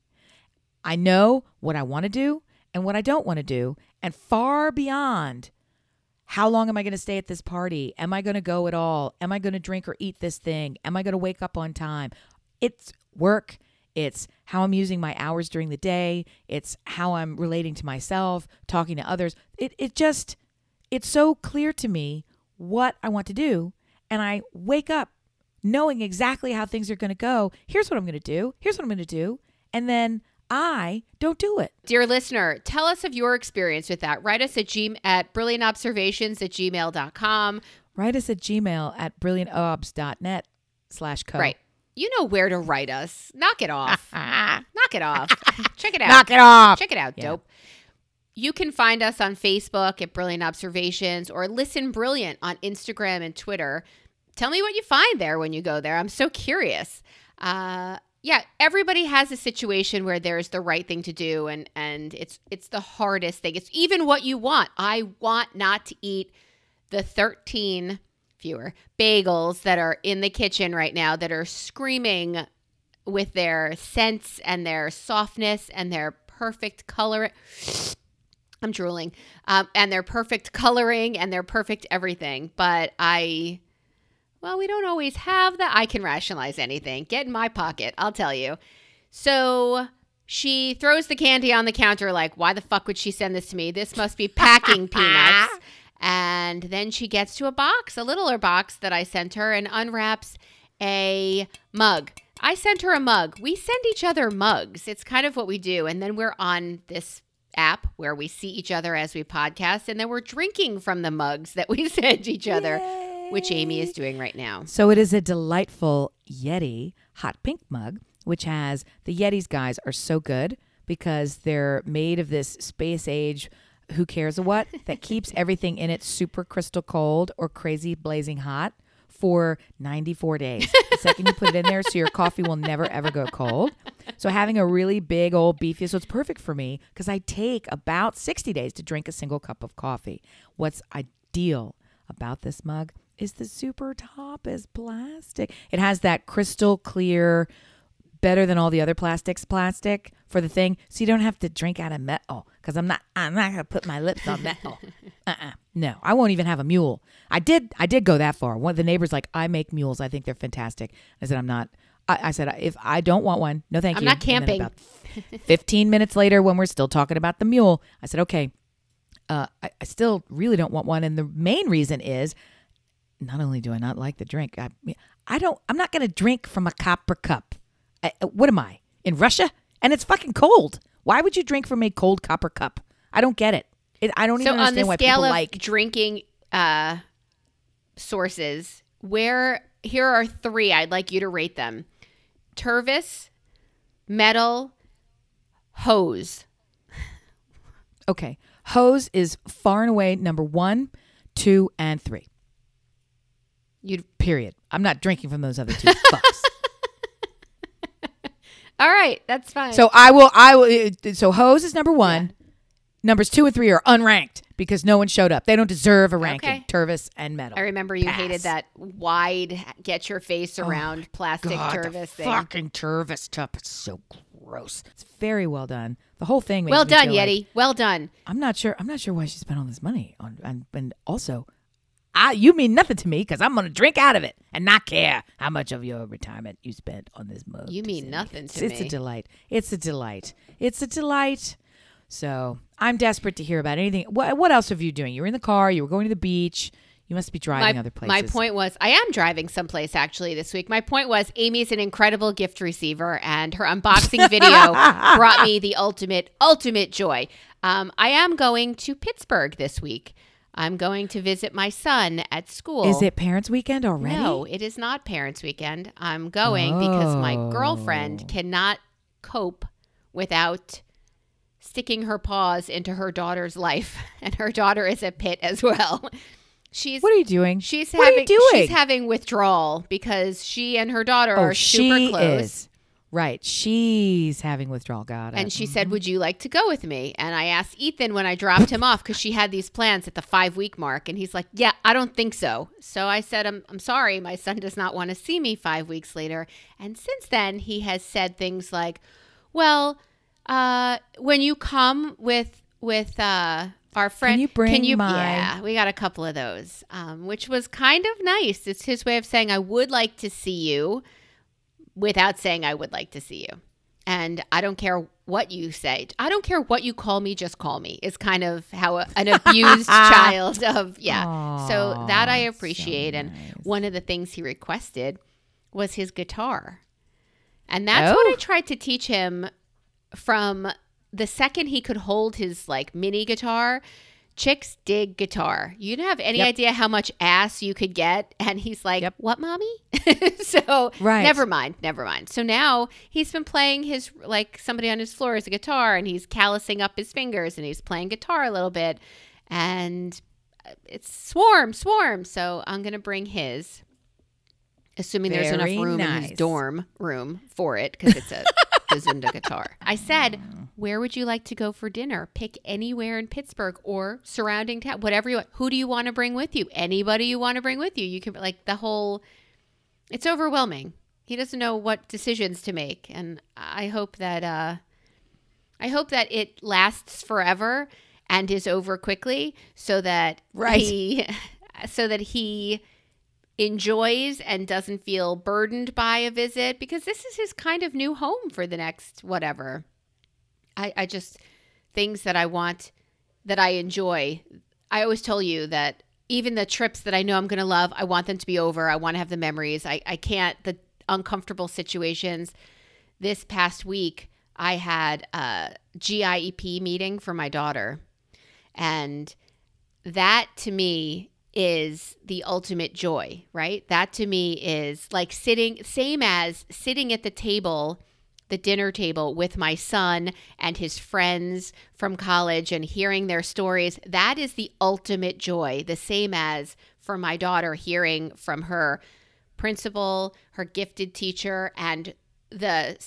I know what I want to do and what I don't want to do, and far beyond how long am I going to stay at this party? Am I going to go at all? Am I going to drink or eat this thing? Am I going to wake up on time? It's work. It's how I'm using my hours during the day. It's how I'm relating to myself, talking to others. It it just it's so clear to me what I want to do and I wake up knowing exactly how things are going to go. Here's what I'm going to do. Here's what I'm going to do. And then I don't do it. Dear listener, tell us of your experience with that. Write us at, g- at brilliantobservations at gmail.com. Write us at gmail at brilliantobs.net slash co. Right. You know where to write us. Knock it off. Knock it off. Check it out. Knock it off. Check it out, Yeah. dope. You can find us on Facebook at Brilliant Observations or Listen Brilliant on Instagram and Twitter. Tell me what you find there when you go there. I'm so curious. Uh, yeah, everybody has a situation where there's the right thing to do and and it's it's the hardest thing. It's even what you want. I want not to eat the 13 fewer bagels that are in the kitchen right now that are screaming with their scents and their softness and their perfect color. I'm drooling. Um, and their perfect coloring and their perfect everything. But I well, we don't always have that. I can rationalize anything. Get in my pocket, I'll tell you. So she throws the candy on the counter, like, why the fuck would she send this to me? This must be packing peanuts. And then she gets to a box, a littler box that I sent her, and unwraps a mug. I sent her a mug. We send each other mugs. It's kind of what we do. And then we're on this app where we see each other as we podcast, and then we're drinking from the mugs that we send each other. Yay which Amy is doing right now. So it is a delightful Yeti hot pink mug, which has the Yetis guys are so good because they're made of this space age who cares what that keeps everything in it super crystal cold or crazy blazing hot for 94 days. The second you put it in there, so your coffee will never ever go cold. So having a really big old beefy, so it's perfect for me because I take about 60 days to drink a single cup of coffee. What's ideal about this mug is the super top is plastic. It has that crystal clear, better than all the other plastics plastic for the thing, so you don't have to drink out of metal. Because I'm not, I'm not gonna put my lips on metal. uh-uh. No, I won't even have a mule. I did, I did go that far. One of the neighbors like, I make mules. I think they're fantastic. I said, I'm not. I, I said, if I don't want one, no, thank I'm you. I'm not camping. 15 minutes later, when we're still talking about the mule, I said, okay. Uh, I, I still really don't want one, and the main reason is not only do I not like the drink, I, I don't. I'm not going to drink from a copper cup. I, what am I in Russia? And it's fucking cold. Why would you drink from a cold copper cup? I don't get it. it I don't so even understand why people like drinking uh, sources. Where here are three. I'd like you to rate them: Tervis, Metal, Hose. Okay, Hose is far and away number one, two, and three. You period. I'm not drinking from those other two fucks. All right, that's fine. So I will. I will. So hose is number one. Yeah. Numbers two and three are unranked because no one showed up. They don't deserve a ranking. Okay. Tervis and metal. I remember you Pass. hated that wide, get your face oh around oh plastic God, Tervis thing. Fucking Tervis stuff. It's so gross. It's very well done. The whole thing. well done, Yeti. Like, well done. I'm not sure. I'm not sure why she spent all this money on. And, and also, I, you mean nothing to me because I'm going to drink out of it and not care how much of your retirement you spent on this mug. You mean nothing to it's, me. It's a delight. It's a delight. It's a delight. So I'm desperate to hear about anything. What, what else have you doing? You were in the car. You were going to the beach. You must be driving my, other places. My point was, I am driving someplace actually this week. My point was, Amy's an incredible gift receiver, and her unboxing video brought me the ultimate, ultimate joy. Um, I am going to Pittsburgh this week. I'm going to visit my son at school. Is it Parents Weekend already? No, it is not Parents Weekend. I'm going oh. because my oh. girlfriend oh. cannot cope without sticking her paws into her daughter's life, and her daughter is a pit as well. She's What are you doing? She's what having are you doing? she's having withdrawal because she and her daughter oh, are super close. Is. Right. She's having withdrawal. God. And she mm-hmm. said, Would you like to go with me? And I asked Ethan when I dropped him off because she had these plans at the five week mark. And he's like, Yeah, I don't think so. So I said, I'm, I'm sorry. My son does not want to see me five weeks later. And since then, he has said things like, Well, uh, when you come with, with, uh, our friend, can you bring can you, my? Yeah, we got a couple of those, um, which was kind of nice. It's his way of saying, I would like to see you without saying I would like to see you. And I don't care what you say. I don't care what you call me, just call me. Is kind of how a, an abused child of yeah. Aww, so that I appreciate. So nice. And one of the things he requested was his guitar. And that's oh. what I oh. tried to teach him from the second he could hold his like mini guitar chicks dig guitar. You don't have any yep. idea how much ass you could get. And he's like, yep. What, mommy? so, right. never mind, never mind. So now he's been playing his, like somebody on his floor is a guitar and he's callousing up his fingers and he's playing guitar a little bit. And uh, it's swarm, swarm. So I'm going to bring his. assuming there's enough room in his dorm room for it because it's a Gazunda guitar. I said, "Where would you like to go for dinner? Pick anywhere in Pittsburgh or surrounding town, whatever you want. Who do you want to bring with you? Anybody you want to bring with you? You can like the whole. It's overwhelming. He doesn't know what decisions to make, and I hope that uh, I hope that it lasts forever and is over quickly, so that Right. he, so that he enjoys and doesn't feel burdened by a visit because this is his kind of new home for the next whatever. I, I just things that I want that I enjoy. I always tell you that even the trips that I know I'm going to love, I want them to be over. I want to have the memories. I, I can't, the uncomfortable situations. This past week, I had a GIEP meeting for my daughter. And that to me is the ultimate joy, right? That to me is like sitting, same as sitting at the table, the dinner table with my son and his friends from college and hearing their stories. That is the ultimate joy, the same as for my daughter hearing from her principal, her gifted teacher, and the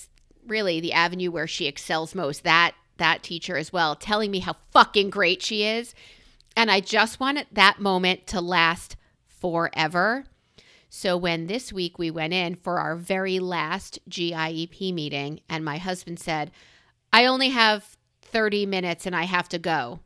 really the avenue where she excels most. That that teacher as well, telling me how fucking great she is. And I just wanted that moment to last forever. So when this week we went in for our very last GIEP meeting, and my husband said, I only have 30 minutes and I have to go.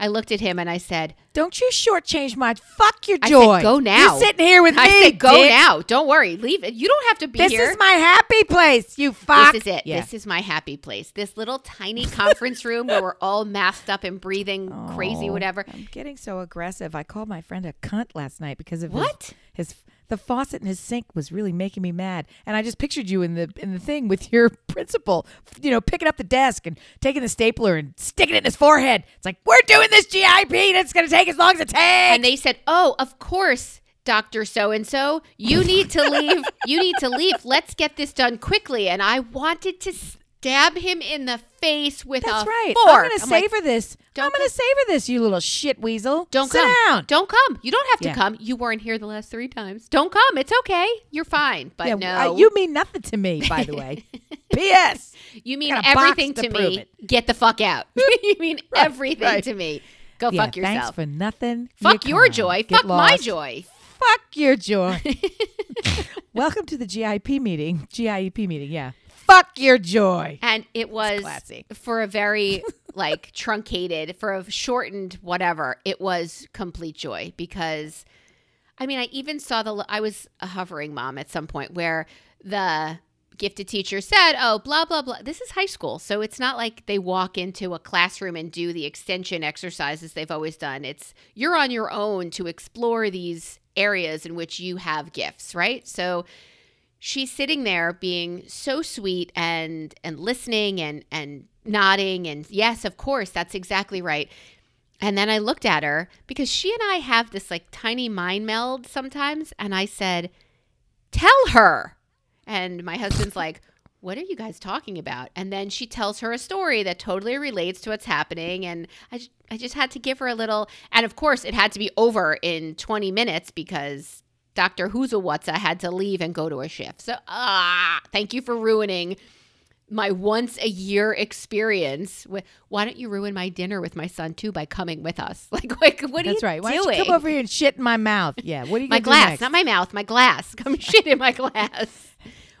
I looked at him and I said, Don't you shortchange my fuck your I joy. said, go now. You're sitting here with I me. said, go dick. now. Don't worry. Leave it. You don't have to be This is my happy place. You fuck. This is it. Yeah. This is my happy place. This little tiny conference room where we're all masked up and breathing crazy, Oh, whatever. I'm getting so aggressive. I called my friend a cunt last night because of his- What? his, the faucet in his sink was really making me mad. And I just pictured you in the in the thing with your principal, you know, picking up the desk and taking the stapler and sticking it in his forehead. It's like we're doing this GIP and it's going to take as long as it takes. And they said, "Oh, of course, Doctor So and So, you need to leave. you need to leave. Let's get this done quickly." And I wanted to stab him in the face with a That's a right. fork. I'm going to I'm like, savor this. I'm going to savor this, you little shit weasel. Don't Sit come. down. Don't come. You don't have to Yeah. come. You weren't here the last three times. Don't come. It's okay. You're fine. But yeah, no, uh, you mean nothing to me, by the way. P.S. You mean got a box everything to to, me. Get the fuck out. you mean everything right. to me. Go Yeah, fuck thanks yourself. for nothing. fuck you your joy. Get Fuck my joy. Fuck your joy. Welcome to the GIP meeting. GIEP meeting, yeah. Fuck your joy. And it was for a very like truncated, for a shortened whatever. It was complete joy because, I mean, I even saw the. I was a hovering mom at some point where the gifted teacher said, "Oh, blah blah blah." This is high school, so it's not like they walk into a classroom and do the extension exercises they've always done. It's you're on your own to explore these areas in which you have gifts, right? So she's sitting there being so sweet and and listening and and nodding and yes of course that's exactly right. And then i looked at her because she and i have this like tiny mind meld sometimes and i said tell her. And my husband's like what are you guys talking about? And then she tells her a story that totally relates to what's happening and i, I just had to give her a little and of course it had to be over in 20 minutes because Dr. Huzelwatza had to leave and go to a shift. So, ah, thank you for ruining my once a year experience. With, why don't you ruin my dinner with my son too by coming with us? Like, like what are That's you right. Why doing? don't you come over here and shit in my mouth? Yeah. What are you my glass, not my mouth, my glass. Come shit in my glass.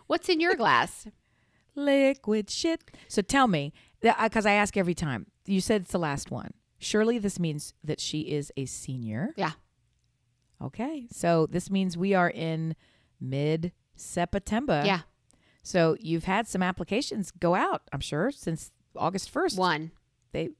What's in your glass? liquid shit. So tell me, because I ask every time. You said it's the last one. Surely this means that she is a senior. Yeah. Okay. So this means we are in mid September. Yeah, So you've had some applications go out, I'm sure, since August 1st. one. They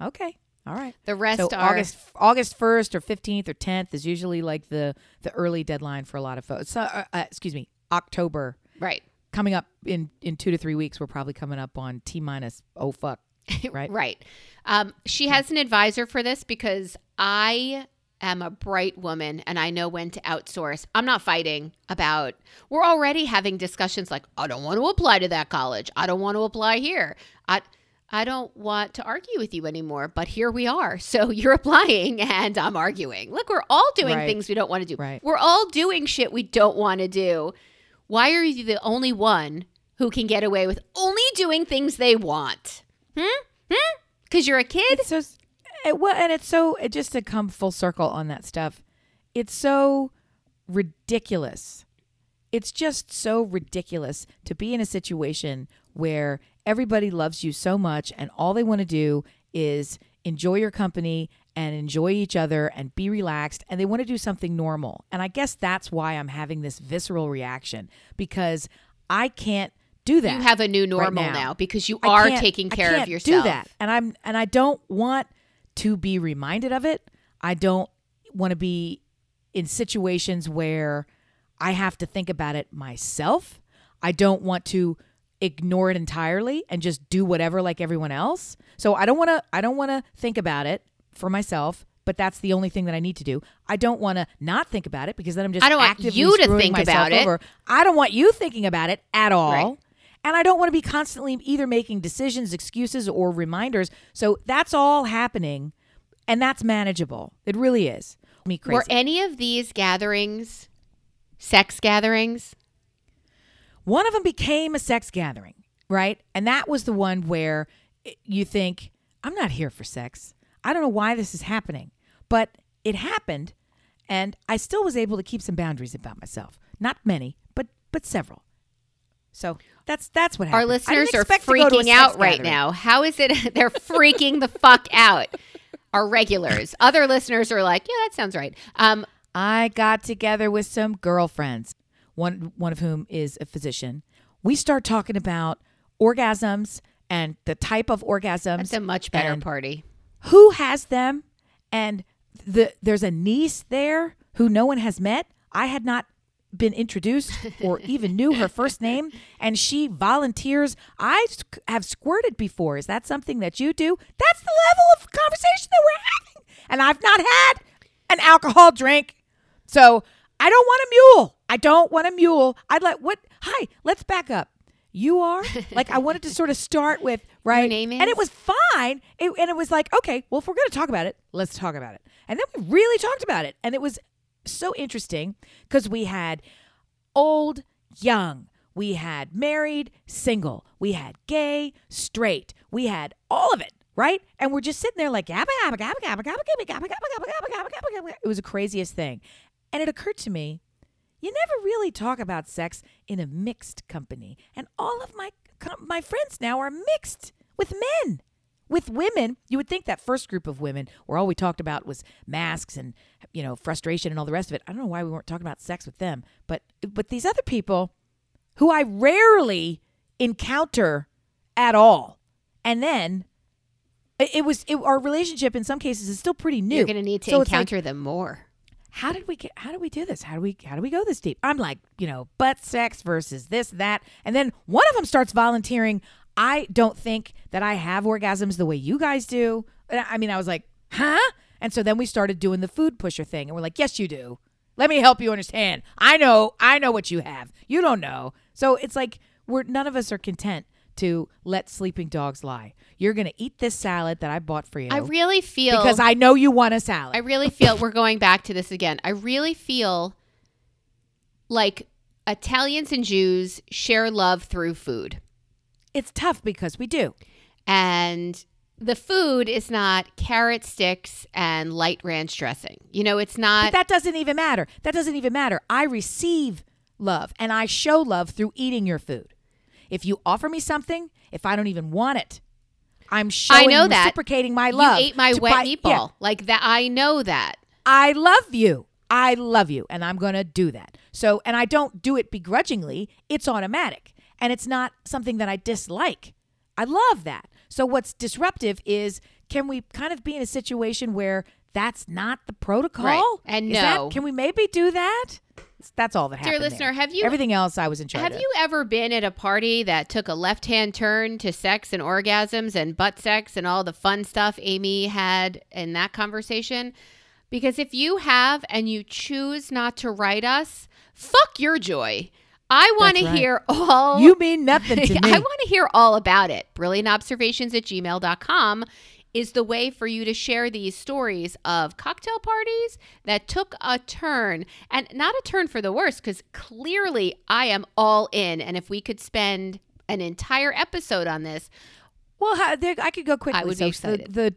Okay. All right. The rest So are August August 1st or 15th or 10th is usually like the the early deadline for a lot of folks. So, uh, uh, excuse me, October right. coming up in in 2 to 3 weeks we're probably coming up on T minus oh fuck, right? Right. Um, she has an advisor for this because I am a bright woman and I know when to outsource. I'm not fighting about, we're already having discussions like, I don't want to apply to that college. I don't want to apply here. I, I don't want to argue with you anymore, but here we are. So you're applying and I'm arguing. Look, we're all doing Right. things we don't want to do. Right. We're all doing shit we don't want to do. Why are you the only one who can get away with only doing things they want? Hmm? Hmm? Because you're a kid? It's so it, well, and it's so it, just to come full circle on that stuff. It's so ridiculous. It's just so ridiculous to be in a situation where everybody loves you so much and all they want to do is enjoy your company and enjoy each other and be relaxed and they want to do something normal. And I guess that's why I'm having this visceral reaction because I can't do that. You have a new normal now. now. because you I are taking care of can't yourself. Do that, and I'm and I don't want to be reminded of it. I don't want to be in situations where I have to think about it myself. I don't want to ignore it entirely and just do whatever like everyone else. So I don't want to I don't want to think about it for myself. But that's the only thing that I need to do. I don't want to not think about it because then I'm just I don't want you to think about it. over. I don't want you thinking about it at all. Right. And I don't want to be constantly either making decisions, excuses, or reminders. So that's all happening, and that's manageable. It really is. Me crazy. Were any of these gatherings sex gatherings? one of them became a sex gathering, right? And that was the one where you think, I'm not here for sex. I don't know why this is happening, but it happened, and I still was able to keep some boundaries about myself. Not many, but but several. So that's that's what Our happened. I listeners are expect to go to a freaking out right gathering. now. How is it they're freaking the fuck out? Our regulars. Other listeners are like, yeah, that sounds right. Um, I got together with some girlfriends, one one of whom is a physician. We start talking about orgasms and the type of orgasms. it's a much better party. who has them and the there's a niece there who no one has met. I had not been introduced or even knew her first name and she volunteers I have squirted before is that something that you do that's the level of conversation that we're having and I've not had an alcohol drink so I don't want a mule. I don't want a mule. I'd like what? Hi, let's back up. You are like I wanted to sort of start with right, name and it was fine. It, and it was like okay, well, if we're going to talk about it, let's talk about it. And then we really talked about it, and it was so interesting because we had old, young, we had married, single, we had gay, straight, we had all of it, right? And we're just sitting there like, it was the craziest thing. And it occurred to me, you never really talk about sex in a mixed company. And all of my, my friends now are mixed with men. With women, you would think that first group of women where all we talked about was masks and you know frustration and all the rest of it. I don't know why we weren't talking about sex with them, but but these other people who I rarely encounter at all. And then it, it was it, our relationship in some cases is still pretty new. You're going to need to So it's like, encounter them more. how did we get how do we do this how do we how do we go this deep i'm like you know butt sex versus this that and then one of them starts volunteering i don't think that i have orgasms the way you guys do. And I I mean i was like huh? And so then we started doing the food pusher thing and we're like yes you do. Let me help you understand. I know i know what you have. You don't know. So it's like we're none of us are content to let sleeping dogs lie. You're gonna eat this salad that i bought for you I really feel because i know you want a salad. I really feel we're going back to this again. I really feel like Italians and Jews share love through food. It's tough because we do And the food is not carrot sticks and light ranch dressing. You know, it's But not that doesn't even matter. That doesn't even matter. I receive love and I show love through eating your food. If you offer me something, if I don't even want it, I'm showing I know that. reciprocating my love. you ate my wet buy- meatball. Yeah, Like that I know that. I love you. I love you and I'm going to do that. So, and I don't do it begrudgingly. It's automatic and it's not something that I dislike. I love that. So what's disruptive is can we kind of be in a situation where that's not the protocol? Right. And Is that- no. can we maybe do that? That's all that Dear listener, there. have you- everything else I was in charge Have of. you ever been at a party that took a left hand turn to sex and orgasms and butt sex and all the fun stuff Amy had in that conversation? Because if you have and you choose not to write us, fuck your joy. I want to right. hear all. You mean nothing to me. I want to hear all about it. Brilliantobservations at gmail.com is the way for you to share these stories of cocktail parties that took a turn and not a turn for the worse because clearly I am all in. And if we could spend an entire episode on this, Well, I could go quickly. I would be So the- excited. The,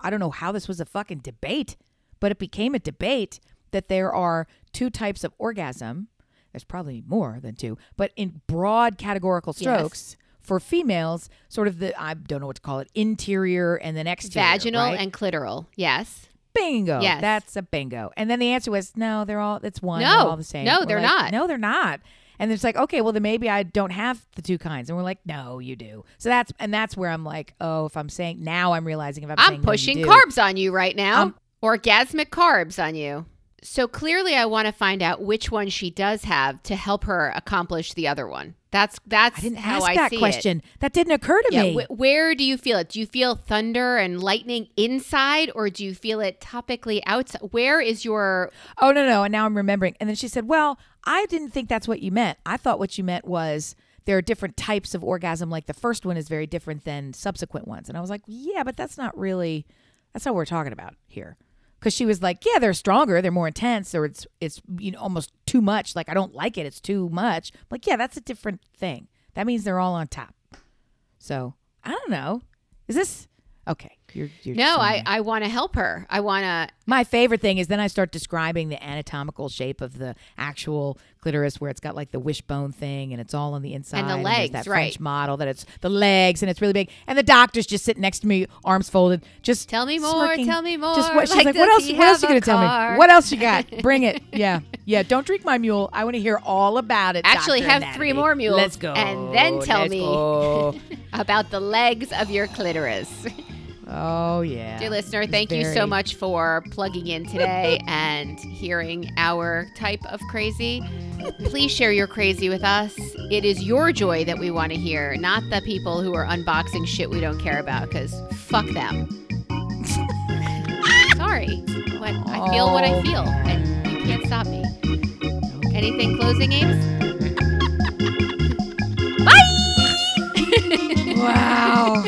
I don't know how this was a fucking debate, but it became a debate that there are two types of orgasm. There's probably more than two, but in broad categorical strokes for females, sort of the I don't know what to call it, interior and then exterior, vaginal right? and clitoral. Yes. bingo. Yes. that's a bingo. And then the answer was no, they're all it's one. No. they're all the same. No, We're they're like, not. No, they're not. And it's like, okay, well then maybe I don't have the two kinds. And we're like, no, you do. So that's and that's where I'm like, oh, if I'm saying now, I'm realizing if I'm, I'm no, pushing do. carbs on you right now. Um, Orgasmic carbs on you. So clearly I want to find out which one she does have to help her accomplish the other one. That's that's I didn't how ask I that see it. question. That didn't occur to Yeah, me. wh- where do you feel it? Do you feel thunder and lightning inside or do you feel it topically outside? Where is your oh no, no. And now I'm remembering. And then she said, well, I didn't think that's what you meant. I thought what you meant was there are different types of orgasm. Like the first one is very different than subsequent ones. And I was like, yeah, but that's not really. That's not what we're talking about here. Because she was like, yeah, they're stronger, they're more intense, or it's it's you know almost too much. Like I don't like it, it's too much. I'm like, yeah, that's a different thing. That means they're all on top. So I don't know. Is this okay? You're, you're No, I. I want to help her. I want to My favorite thing is then I start describing the anatomical shape of the actual clitoris, where it's got like the wishbone thing, and it's all on the inside. and the there's legs, that right. French model that it's the legs, and it's really big. And the doctor's just sitting next to me, arms folded, just Tell me more, smirking. tell me more. Just what she's Like, like, what else? What else have you gonna tell me? What else you got? Bring it. Yeah, yeah. Don't drink my mule. I want to hear all about it. Actually, Dr. have Anatomy. three more mules Let's go, and then tell Let's me. about the legs of your clitoris. Oh, yeah. Dear listener, thank very... you so much for plugging in today and hearing our type of crazy. Please share your crazy with us. It is your joy that we want to hear, not the people who are unboxing shit we don't care about, because fuck them. Sorry. but I feel what I feel, oh, and you can't stop me. Anything closing, Ames? Bye! wow.